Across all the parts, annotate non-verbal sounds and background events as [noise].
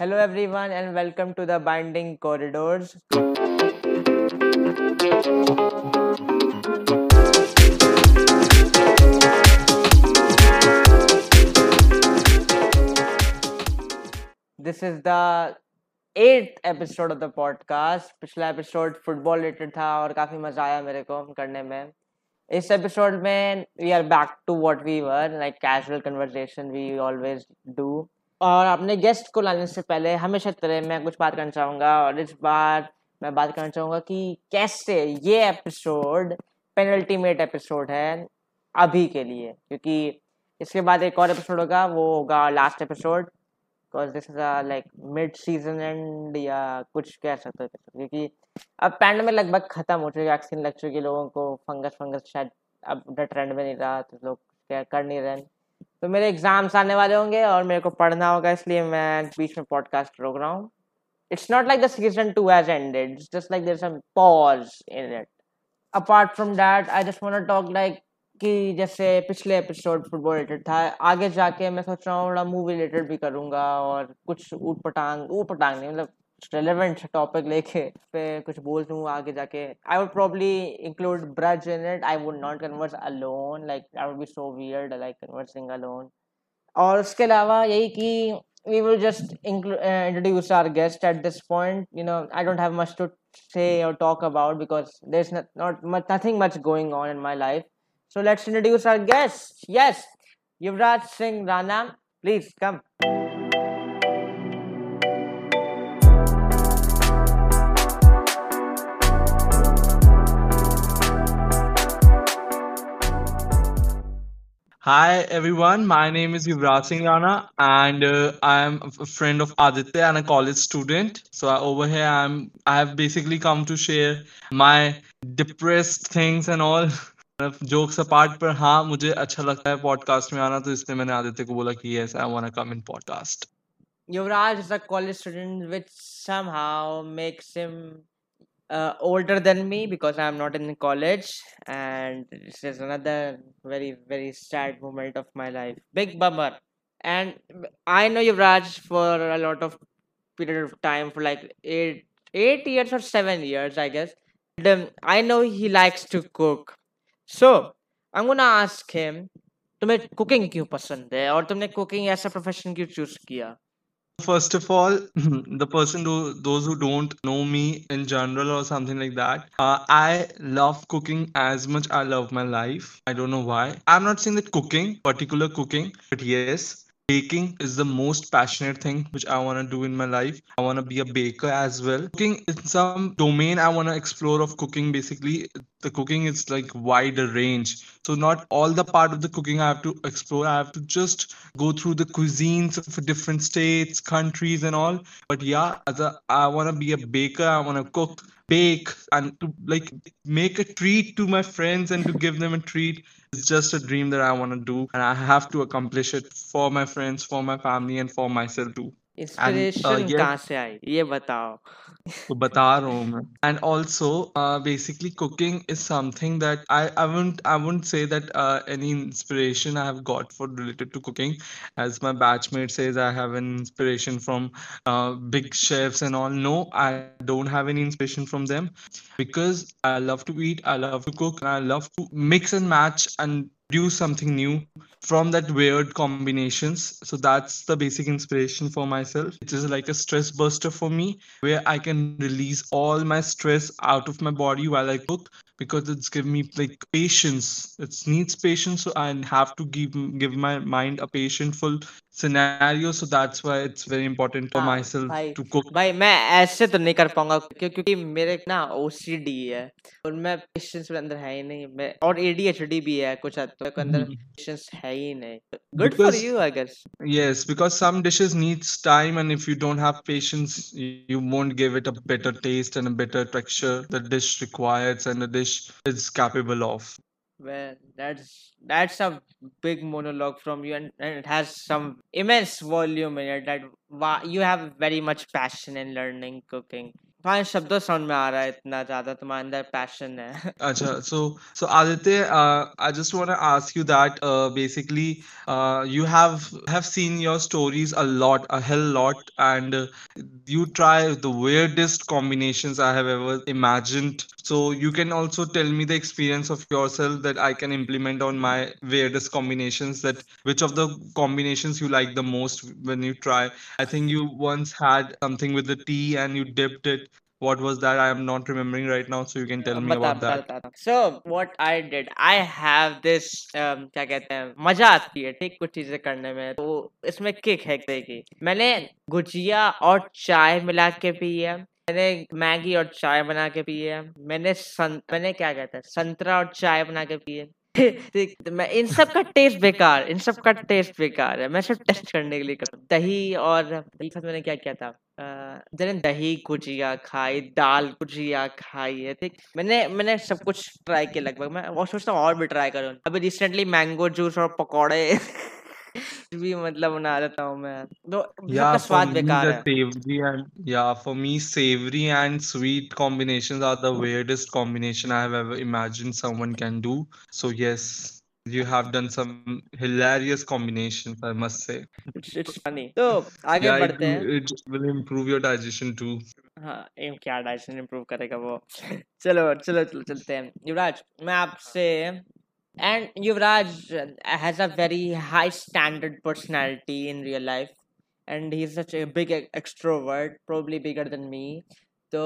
Hello, everyone, and welcome to the Binding Corridors. This is the eight episode of the podcast पिछला episode football related था और काफ़ी मज़ा आया मेरे को करने में। इस एपिसोड में we are back to what we were like casual conversation we always do और अपने गेस्ट को लाने से पहले हमेशा तरह मैं कुछ बात करना चाहूँगा और इस बार मैं बात करना चाहूँगा कि कैसे ये एपिसोड पेनल्टीमेट एपिसोड है अभी के लिए, क्योंकि इसके बाद एक और एपिसोड होगा, वो होगा last episode because this is like mid season end या कुछ कह सकते हो, क्योंकि अब पैंड में लगभग खत्म हो चुकी वैक्सीन लग चुकी लोगों को फंगस फंगस शायद अब ट्रेंड में नहीं रहा तो लोग कर नहीं रहे तो मेरे एग्ज़ाम्स आने वाले होंगे और मेरे को पढ़ना होगा, इसलिए मैं बीच में पॉडकास्ट रोक रहा हूँ। Like the season 2 has ended. It's just like there's some pause in it. Apart from that, i just want to talk like कि जैसे पिछले एपिसोड फुटबॉल रिलेटेड था, आगे जाके मैं सोच रहा हूँ थोड़ा मूवी रिलेटेड भी करूँगा और कुछ ऊट पटांग ऊट पटांग नहीं मतलब रेलिवेंट टॉपिक लेके पे कुछ बोल दूँ आगे जाके। I would probably include Braj in it I would not converse alone like I would be so weird like conversing alone और उसके अलावा यही कि we will just introduce our guest at this point you know I don't have much to say और talk about because there is not much nothing much going on in my life so let's introduce our guest yes Yuvraj Singh Rana please come Hi everyone, my name is Yuvraj Singh Rana and uh, I am a friend of Aditya and a college student. So uh, over here I'm I have basically come to share my depressed things and all [laughs] jokes apart पर हाँ मुझे अच्छा लगता है podcast में आना तो इसलिए मैंने आदित्य को बोला कि yes I want to come in podcast Yuvraj is a college student which somehow makes him uh, older than me because I'm not in college and this is another very very sad moment of my life big bummer and I know Yuvraj for a lot of period of time for like eight eight years or seven years I guess and, um, I know he likes to cook So, I'm gonna ask him, तुम्हें cooking क्यों पसंद है और तुमने cooking ऐसा profession क्यों choose किया First of all, [laughs] the person who those who don't know me in general or something like that, uh, I love cooking as much I love my life. I don't know why. I'm not saying that cooking, particular cooking, but yes, baking is the most passionate thing which I want to do in my life. I want to be a baker as well. Cooking is some domain I want to explore of cooking. Basically, the cooking is like wider range. So not all the part of the cooking I have to explore. I have to just go through the cuisines of different states, countries, and all. But yeah, as a I want to be a baker. I want to cook, bake, and to like make a treat to my friends and to give them a treat it's just a dream that I want to do, and I have to accomplish it for my friends, for my family, and for myself too. Inspiration कहाँ से आई ये बताओ तो बता रहा हूँ मैं and also basically cooking is something that I I won't I won't say that any inspiration I have got for related to cooking as my batchmate says i have an inspiration from uh, big chefs and all no i don't have any inspiration from them because i love to eat i love to cook and i love to mix and do something new from that weird combinations. So that's the basic inspiration for myself. It is like a stress buster for me where i can release all my stress out of my body while i cook because it's given me like patience. It needs patience so i have to give give my mind a patientful scenario so that's why it's very important for हाँ myself भाई to cook भाई मैं ऐसे तो नहीं कर पाऊँगा क्यों क्योंकि मेरे ना ओसीडी है और मैं पेशेंस मेरे अंदर है ही नहीं मैं और एडीएचडी भी है कुछ हद तक अंदर पेशेंस है ही नहीं good for you I guess yes because some dishes needs time and if you don't have patience you, you won't give it a better taste and a better texture the dish requires and the dish is capable of Well, that's that's a big monologue from you, and, and it has some immense volume in it. That you have very much passion in learning cooking. तुम्हारे शब्दों से समझ में आ रहा है इतना ज्यादा तुम्हारे अंदर पैशन है Acha, so so Aditya, uh, I just want to ask you that uh, basically uh, you have have seen your stories a lot, a hell lot, and uh, you try the weirdest combinations I have ever imagined. So you can also tell me the experience of yourself that I can implement on my weirdest combinations. That which of the combinations you like the most when you try. I think you once had something with the tea and you dipped it what was that? I am not remembering right now so you can tell me about that. बता so what I did I have this क्या कहते हैं मज़ा आती है ठीक कुछ चीज़ें करने में। तो इसमें किक है की। मैंने गुजिया और चाय मिला के पी है। मैंने मैगी और चाय बना के पी है। मैंने सं, मैंने क्या कहते हैं संतरा और चाय बना के पी है। तो मैं इन सब का टेस्ट बेकार इन सब का टेस्ट बेकार है। मैं सिर्फ़ टेस्ट करने के लिए करता दही और मैंने क्या किया था? जैसे दही गुजिया खाई दाल गुजिया खाई है ठीक मैंने मैंने सब कुछ ट्राई किया लगभग। मैं और सोचता हूँ और भी ट्राई करूँ। अभी रिसेंटली मैंगो जूस और पकौड़े [laughs] भी मतलब बना देता हूँ मैं। तो मतलब या स्वाद बेकार है। सेवरी एंड या for me savoury and sweet combinations are the weirdest combination I have ever imagine someone can do so yes you have done some hilarious combinations, I must say. It's it's funny तो आगे Yeah, it बढ़ते हैं will, it will improve your digestion too. हाँ M क्या digestion improve करेगा वो चलो चलो चलो चलते हैं युवराज मैं आपसे and Yuvraj has a very high standard personality in real life and he is such a big e- extrovert probably bigger than me so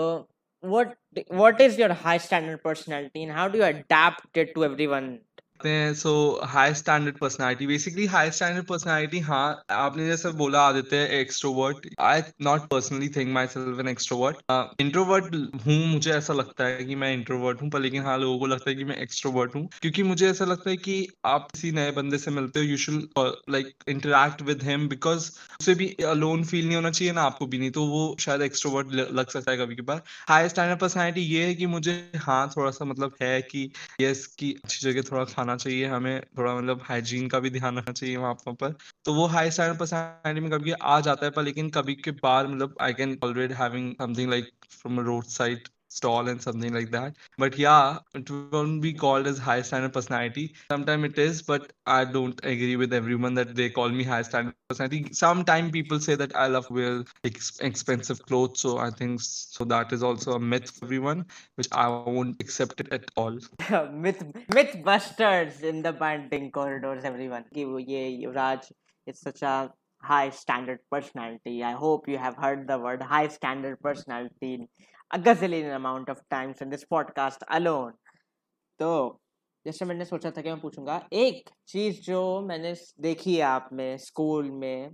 what what is your high standard personality and how do you adapt it to everyone करते हैं so high standard personality basically high standard personality हाँ आपने जैसे बोला Aditya extrovert I not personally think myself an extrovert introvert हूँ, मुझे ऐसा लगता है कि मैं इंट्रोवर्ट हूँ, पर लेकिन हाँ लोगों को लगता है कि मैं एक्सट्रोवर्ट हूँ, क्योंकि मुझे ऐसा लगता है कि आप किसी नए बंदे से मिलते हो you should like interact with him because उसे भी अलोन फील नहीं होना चाहिए ना आपको भी नहीं तो वो शायद एक्सट्रोवर्ट लग सकता है कभी कभार। हाई स्टैंडर्ड पर्सनैलिटी ये है कि मुझे हाँ थोड़ा सा मतलब है कि यस की अच्छी जगह थोड़ा खाना चाहिए, हमें थोड़ा मतलब हाइजीन का भी ध्यान रखना चाहिए वहाँ पर तो वो हाई स्टैंडर्ड परसेंट में कभी आ जाता है, पर लेकिन कभी के बाद मतलब I can already having something like from road side stall and something like that. But yeah, it won't be called as high standard personality. Sometimes it is, but I don't agree with everyone that they call me high standard personality. Sometimes people say that I love wear ex- expensive clothes, so I think so that is also a myth for everyone, which I won't accept it at all. [laughs] myth myth busters in the banding corridors, everyone. Give Raj is such a high standard personality. I hope you have heard the word high standard personality a gazillion amount of times in this podcast alone. तो जैसे मैंने सोचा था कि मैं पूछूँगा, एक चीज़ जो मैंने देखी है आप में, स्कूल में,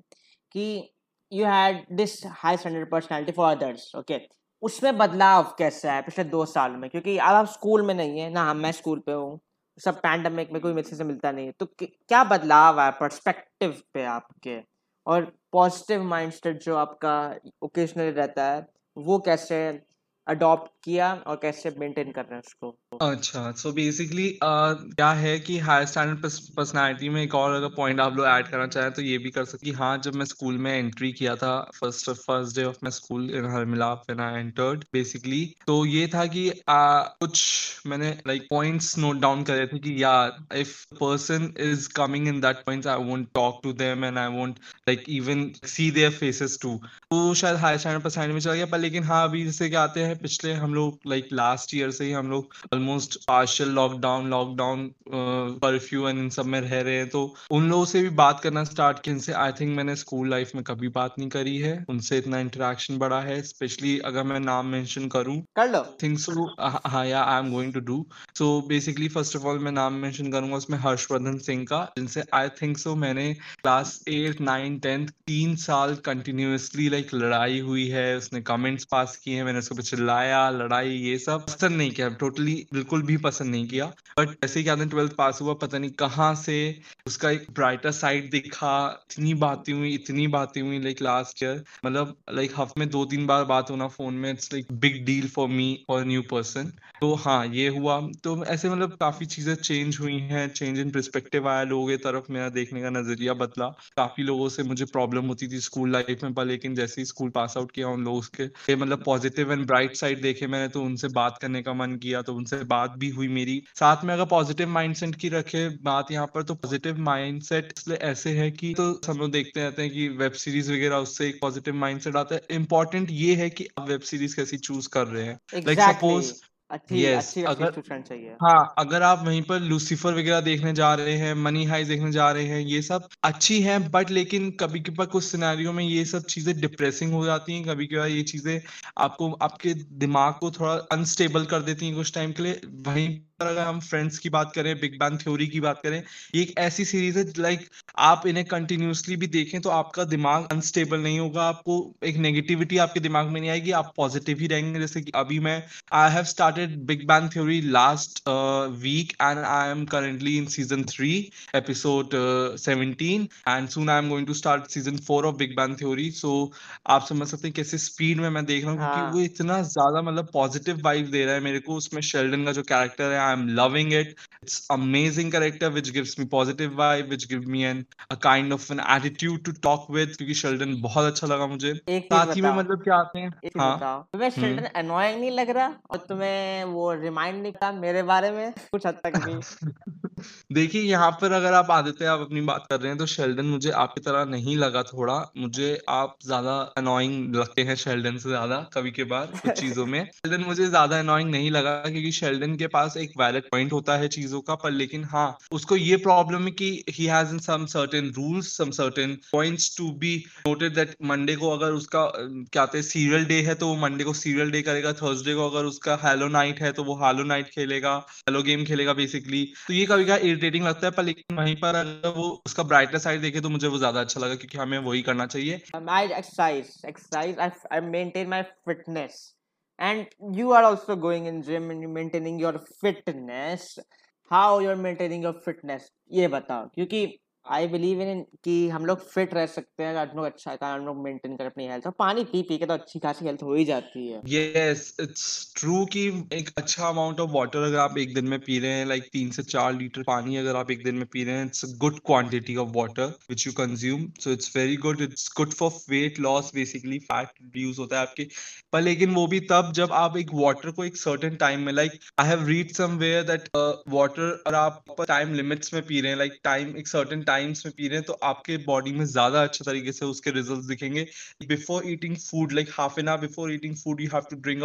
कि you had this high standard personality for others okay उसमें बदलाव कैसे आया पिछले दो साल में? क्योंकि अब आप स्कूल में नहीं है, ना हम, मैं स्कूल पे हूँ, सब पैंडमिक में कोई मेरे से मिलता नहीं है। तो क्या बदलाव आया पर्सपेक्टिव पे आपके? और पॉजिटिव माइंडसेट जो आपका ओकेजनली रहता है, वो कैसे अडॉप्ट किया और कैसे मेंटेन कर रहे हैं उसको। अच्छा सो बेसिकली क्या है कि हाई स्टैंडर्ड पर्सनालिटी में एक और अगर पॉइंट आप लोग ऐड करना चाहें तो ये भी कर सकते हाँ जब मैं स्कूल में एंट्री किया था first first day of my school in Har Milap when I entered basically तो ये था कि uh, कुछ मैंने लाइक पॉइंट्स नोट डाउन करे थे कि यार if person is coming in that point I won't talk to them and I won't like even see their faces too तो शायद हाई स्टैंडर्ड पर्सनालिटी में चला गया पर लेकिन हाँ अभी जैसे क्या आते हैं पिछले हम लोग लाइक लास्ट ईयर से ही हम लोग almost partial lockdown lockdown curfew and इन सब में रह रहे हैं। तो उन लोगों से भी बात करना स्टार्ट किया। इनसे आई थिंक मैंने स्कूल लाइफ में कभी बात नहीं करी है। उनसे इतना इंटरेक्शन बढ़ा है। स्पेशली अगर मैं नाम मेंशन करूँ कर लो। थिंक सो हाँ या I am going to do so basically first of all मैं नाम मेंशन करूँगा उसमें हर्षवर्धन सिंह का जिनसे आई थिंक सो मैंने क्लास एट नाइन टेंथ तीन साल कंटिन्यूसली लाइक लड़ाई हुई है। उसने कमेंट्स पास किए हैं। मैंने उसके ऊपर चिल्लाया लड़ाई, ये सब पसंद नहीं किया। टोटली बिल्कुल भी पसंद नहीं किया। बट जैसे ही क्या ट्वेल्थ पास हुआ, पता नहीं कहाँ से उसका एक ब्राइटर साइड दिखा। इतनी बातें हुई, इतनी बातें हुई लाइक लास्ट ईयर मतलब लाइक हफ़्ते में दो तीन बार बात होना फ़ोन में it's like big deal for me और न्यू पर्सन तो हाँ ये हुआ। तो ऐसे मतलब काफ़ी चीज़ें चेंज हुई हैं। चेंज इन परस्पेक्टिव आया लोगों की तरफ़, मेरा देखने का नज़रिया बदला। काफ़ी लोगों से मुझे प्रॉब्लम होती थी स्कूल लाइफ में, पर लेकिन जैसे ही स्कूल पास आउट किया उन लोगों के मतलब पॉजिटिव एंड ब्राइट साइड देखे मैंने तो उनसे बात करने का मन किया तो उनसे बात भी हुई मेरी। साथ में अगर पॉजिटिव माइंडसेट की रखे बात यहाँ पर तो पॉजिटिव माइंडसेट इसलिए ऐसे है कि तो हम लोग देखते रहते हैं कि वेब सीरीज़ वगैरह उससे एक पॉजिटिव माइंडसेट आता है। इंपॉर्टेंट ये है कि आप वेब सीरीज़ कैसी चूज़ कर रहे हैं। लाइक सपोज़ अच्छी yes, अच्छी अगर चाहिए। हाँ अगर आप वहीं पर लूसीफर वगैरह देखने जा रहे हैं मनी हाई देखने जा रहे हैं ये सब अच्छी हैं बट लेकिन कभी कभार कुछ सिनेरियो में ये सब चीज़ें डिप्रेसिंग हो जाती हैं कभी कभार ये चीज़ें आपको आपके दिमाग को थोड़ा अनस्टेबल कर देती हैं कुछ टाइम के लिए वहीं पर अगर हम फ्रेंड्स की बात करें बिग बैंग थ्योरी की बात करें ये एक ऐसी सीरीज़ है लाइक आप इन्हें कंटिन्यूसली भी देखें तो आपका दिमाग अनस्टेबल नहीं होगा आपको एक नेगेटिविटी आपके दिमाग में नहीं आएगी आप पॉजिटिव ही रहेंगे। जैसे कि अभी मैं I have started Big Bang Theory last week and I am currently in season three episode seventeen and soon I am going to start season four of Big Bang Theory so आप समझ सकते हैं कैसे speed में मैं देख रहा हूँ क्योंकि हाँ। वो इतना ज़्यादा मतलब पॉजिटिव वाइब दे रहा है मेरे को उसमें शेल्डन का जो कैरेक्टर है I'm loving it. It's amazing character which gives me positive vibe, which give me an a kind of an attitude to talk with. क्योंकि शेल्डन बहुत अच्छा लगा मुझे। साथ ही में मतलब क्या आते हैं? हाँ। तुम्हें हम्म। शेल्डन अनोइंग नहीं लग रहा? और तुम्हें वो रिमाइंड नहीं करता मेरे बारे में? कुछ हद तक भी। [laughs] देखिए यहाँ पर अगर आप आदित्य आप अपनी बात कर रहे हैं तो शेल्डन मुझे आपकी तरह नहीं लगा थोड़ा। मुझे आप ज़्यादा अनोइंग लगते हैं शेल्डन से ज़्यादा कभी के बार कुछ चीज़ों में। [laughs] शेल्डन मुझे ज़्यादा अनोइंग नहीं लगा क्योंकि शेल्डन के पास एक वैलिड पॉइंट होता है चीज़ों का पर लेकिन हाँ उसको ये प्रॉब्लम है कि he has in some certain rules some certain points to be noted that Monday को अगर उसका क्या कहते हैं सीरियल डे है तो वो मंडे को सीरियल डे करेगा थर्सडे को अगर उसका हैलो नाइट है तो वो हैलो नाइट खेलेगा हेलो गेम खेलेगा बेसिकली तो ये कभी कभी इरिटेटिंग लगता है पर लेकिन वहीं पर अगर वो उसका ब्राइटर साइड देखे तो मुझे वो ज़्यादा अच्छा लगा क्योंकि हमें वही करना चाहिए exercise. I, I maintain my fitness, and you are also going in gym and you maintaining your fitness. How you're maintaining your fitness? ये बताओ क्योंकि आई बिलीव इन कि हम लोग फिट रह सकते हैं हम लोग अच्छा हम लोग मेंटेन करें अपनी हेल्थ और पानी पी पी के तो अच्छी खासी हेल्थ हो ही जाती है। यस इट्स ट्रू कि एक अच्छा अमाउंट ऑफ़ वाटर अगर आप एक दिन में पी रहे हैं लाइक तीन से चार लीटर पानी अगर आप एक दिन में पी रहे हैं it's good quantity of water which you consume so it's very good it's good for weight loss basically fat reduce होता है आपके। पर लेकिन वो भी तब जब आप एक वाटर को एक सर्टन टाइम में like I have read somewhere that water और आप टाइम लिमिट्स में पी रहे हैं लाइक टाइम एक सर्टेन टाइम्स में पी रहे हैं तो आपके बॉडी में ज़्यादा अच्छे तरीके से उसके रिज़ल्ट दिखेंगे। Before eating food like half an hour before eating food you have to drink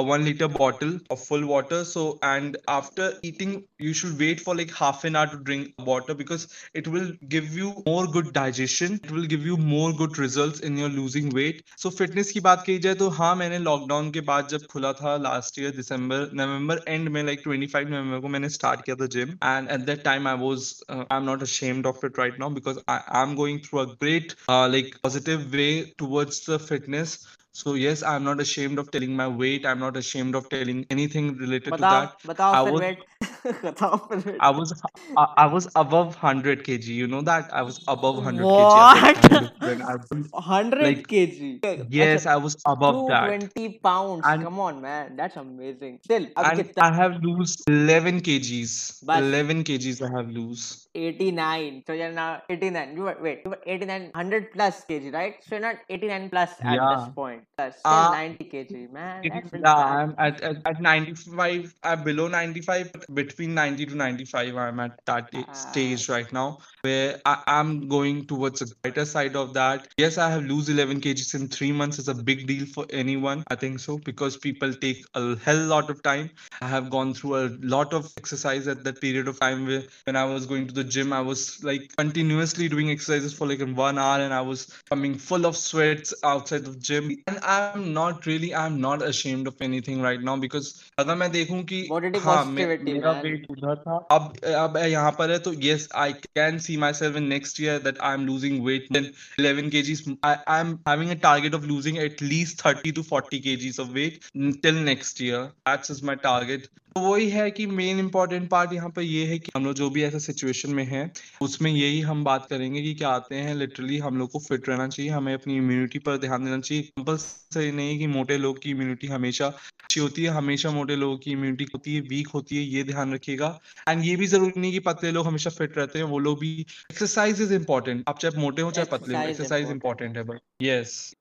one litre bottle of full water so and after eating you should wait for like half an hour to drink water because it will give you more good digestion it will give you more good result in your losing weight so fitness की बात की जाए तो हाँ मैंने lockdown के बाद जब खुला था लास्ट ईयर दिसंबर नवंबर एंड में लाइक ट्वेंटी फाइव नवंबर को मैंने स्टार्ट किया था gym and at that time I was I am not a shame doctor it right now because I am going through a great uh, like positive way towards the fitness so yes i'm not ashamed of telling my weight i'm not ashamed of telling anything related to बताओ that बताओ I फिर was- [laughs] wait बताओ फिर wait i was I, I was above 100 kg you know that i was above 100 kg at that What? time when I was, hundred [laughs] like, K G yes i was above that 220 pounds And- come on man that's amazing still अब and कितना i have lose 11 kgs बस। 11 kgs i have lose 89 so you're now 89 you were wait you were 89 100 plus kg right so you're not 89 plus at Yeah. this point plus Uh, 90 kg man It yeah, bad. I'm at, at, at 95. I'm below 95, but between 90 to 95. I'm at that Ah. stage right now where I, I'm going towards the brighter side of that. Yes, I have lose 11 kgs in three months. It's a big deal for anyone. I think so because people take a hell lot of time. I have gone through a lot of exercise at that period of time where when I was going to the gym, I was like continuously doing exercises for like in one hour and I was coming full of sweats outside the gym. And I'm not really, I'm not ashamed of anything right now because अगर मैं देखूं कि Body हाँ मे- positivity, मेरा man. Wait उधर था अब अब यहाँ पर है तो yes I can see myself in next year that I'm losing weight then 11 kgs I, I'm having a target of losing at least 30 to 40 kgs of weight till next year that's just my target तो वही है कि main important part यहाँ पर ये है कि हम लोग जो भी ऐसा सिचुएशन में है उसमें यही हम बात करेंगे कि क्या आते हैं लिटरली हम लोग को फिट रहना चाहिए हमें अपनी इम्यूनिटी पर ध्यान देना चाहिए। कंपल्सरी नहीं कि मोटे लोग की इम्यूनिटी हमेशा अच्छी होती है हमेशा मोटे लोगों की इम्यूनिटी होती है वीक होती है ये ध्यान रखिएगा। एंड ये भी ज़रूरी नहीं कि पतले लोग हमेशा फिट रहते हैं वो लोग भी एक्सरसाइज इज़ इम्पोर्टेंट आप चाहे मोटे हो चाहे पतले हो एक्सरसाइज इंपॉर्टेंट है but yes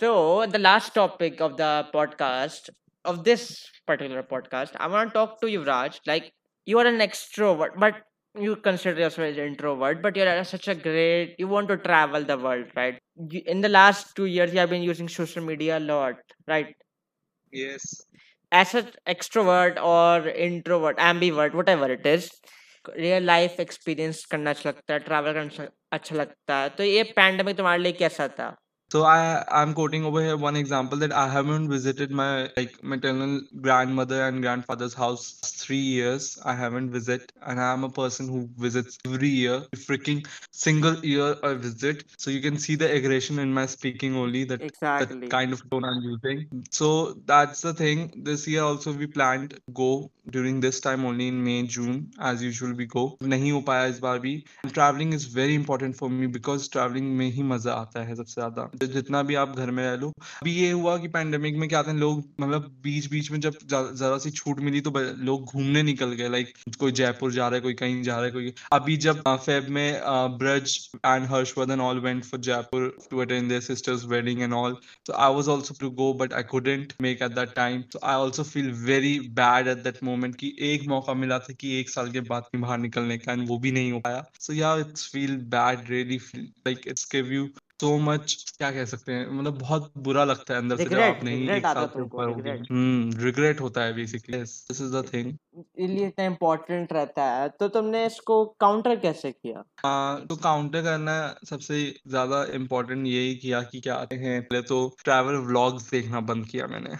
So, the last topic of the podcast, of this particular podcast, I want to talk to you, Raj. Like, you are an extrovert, but you consider yourself as an introvert, but you're a- such a great, you want to travel the world, right? You, in the last two years, you have been using social media a lot, right? Yes. As an extrovert or introvert, ambivert, whatever it is, real life experience करना अच्छा लगता है travel करना अच्छा- अच्छा लगता है तो ये पैंडमिक तुम्हारे लिए कैसा था So I I'm quoting over here one example that I haven't visited my like maternal grandmother and grandfather's house three years. I haven't visit, and I'm a person who visits every year, freaking single year I visit. So you can see the aggression in my speaking only that that exactly kind of tone I'm using. So that's the thing. This year also we planned to go during this time only in May, June, as usual we go. नहीं हो पाया इस बार भी. Traveling is very important for me because traveling में ही मजा आता है सबसे ज्यादा. जितना भी आप घर में रह लो. अभी ये हुआ कि पैंडेमिक में क्या था लोग मतलब बीच बीच में जब जरा सी छूट मिली तो लोग घूमने निकल गए लाइक कोई जयपुर जा रहा है कोई कहीं जा रहा है कोई अभी जब फेब में Braj and Harshvardhan all went for Jaipur to attend their sisters wedding and all So I was also to go, but I couldn't make at that time. So I also feel very bad at that moment कि एक मौका मिला था कि एक साल के बाद बाहर निकलने का and वो भी नहीं हो पाया. So yeah, it's feel bad, really like it's it's give so much क्या कह सकते हैं मतलब बहुत बुरा लगता है अंदर से जब आप नहीं एक से तुमको ऊपर हम्म रिग्रेट होता है basically. This is the thing. इसलिए इतना इम्पोर्टेंट रहता है। तो तुमने इसको काउंटर कैसे किया? हाँ तो काउंटर करना सबसे ज़्यादा इम्पोर्टेंट यही किया कि क्या आते हैं। पहले तो ट्रैवल व्लॉग्स देखना बंद किया मैंने।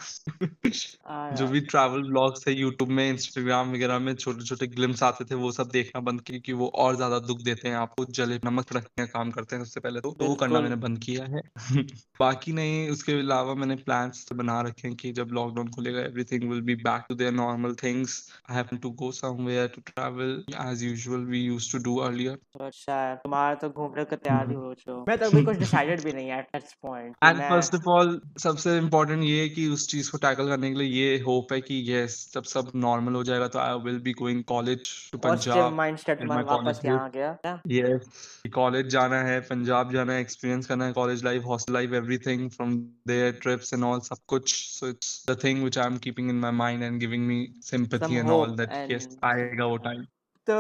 जो भी ट्रैवल व्लॉग्स है यूट्यूब में इंस्टाग्राम वगैरह में छोटे छोटे ग्लिम्स आते थे वो सब देखना बंद किया क्योंकि वो और ज़्यादा दुख देते हैं। आपको जले नमक रखने का काम करते हैं सबसे पहले तो, तो वो करना मैंने बंद किया है। [laughs] बाकी नहीं उसके अलावा मैंने प्लान्स बना रखे हैं कि जब लॉकडाउन खुलेगा everything will be back to their normal things I have to go somewhere to travel as usual we used to do earlier तो अच्छा तुम्हारा तो घूमने को तैयार ही हो चुके मैं तो अभी कुछ डिसाइडेड भी नहीं है at this point and first of all सबसे इम्पोर्टेंट ये है कि उस चीज़ को टैकल करने के लिए ये होप है कि यस जब सब नॉर्मल हो जाएगा तो I will be going college to Punjab mindset वापस यहाँ आ गया यस कॉलेज जाना है पंजाब जाना है एक्सपीरियंस करना है college life hostel life everything from there trips and all सब कुछ so it's the thing which I am keeping in my mind and giving me sympathy and all that yes आएगा वो टाइम तो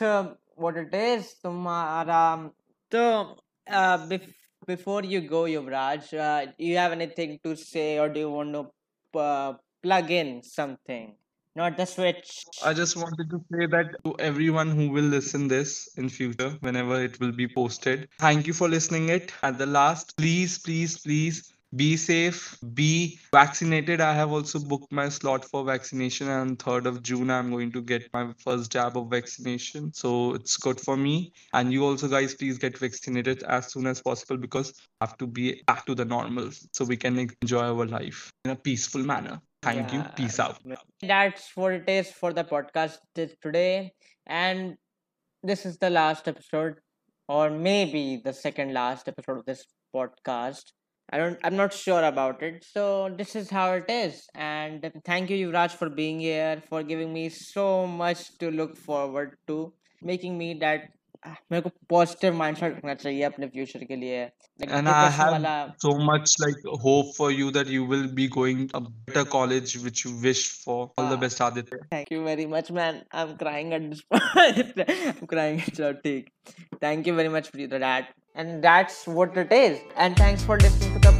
uh, what it is तुम्हारा तो uh, bef- before you go Yuvraj uh, do you have anything to say or do you want to uh, plug in something not the switch I just wanted to say that to everyone who will listen this in future, whenever it will be posted, thank you for listening it. At the last, please, please, please be safe, be vaccinated. I have also booked my slot for vaccination and 3rd of June I'm going to get my first jab of vaccination. So it's good for me. And you also guys please get vaccinated as soon as possible because I have to be back to the normal so we can enjoy our life in a peaceful manner. Thank you. Peace out. that's what it is for the podcast today. And this is the last episode or maybe the second last episode of this podcast. I don't i'm not sure about it. So this is how it is. And thank you yuvraj for being here for giving me so much to look forward to making me that मेरे को positive mindset रखना चाहिए अपने future के लिए like And I depression have वाला so much like hope for you that you will be going a better college which you wish for. All the Ah. best, Aditya. Thank you very much, man. I'm crying at this point. I'm crying at your take. Thank you very much for that. And that's what it is. And thanks for listening to the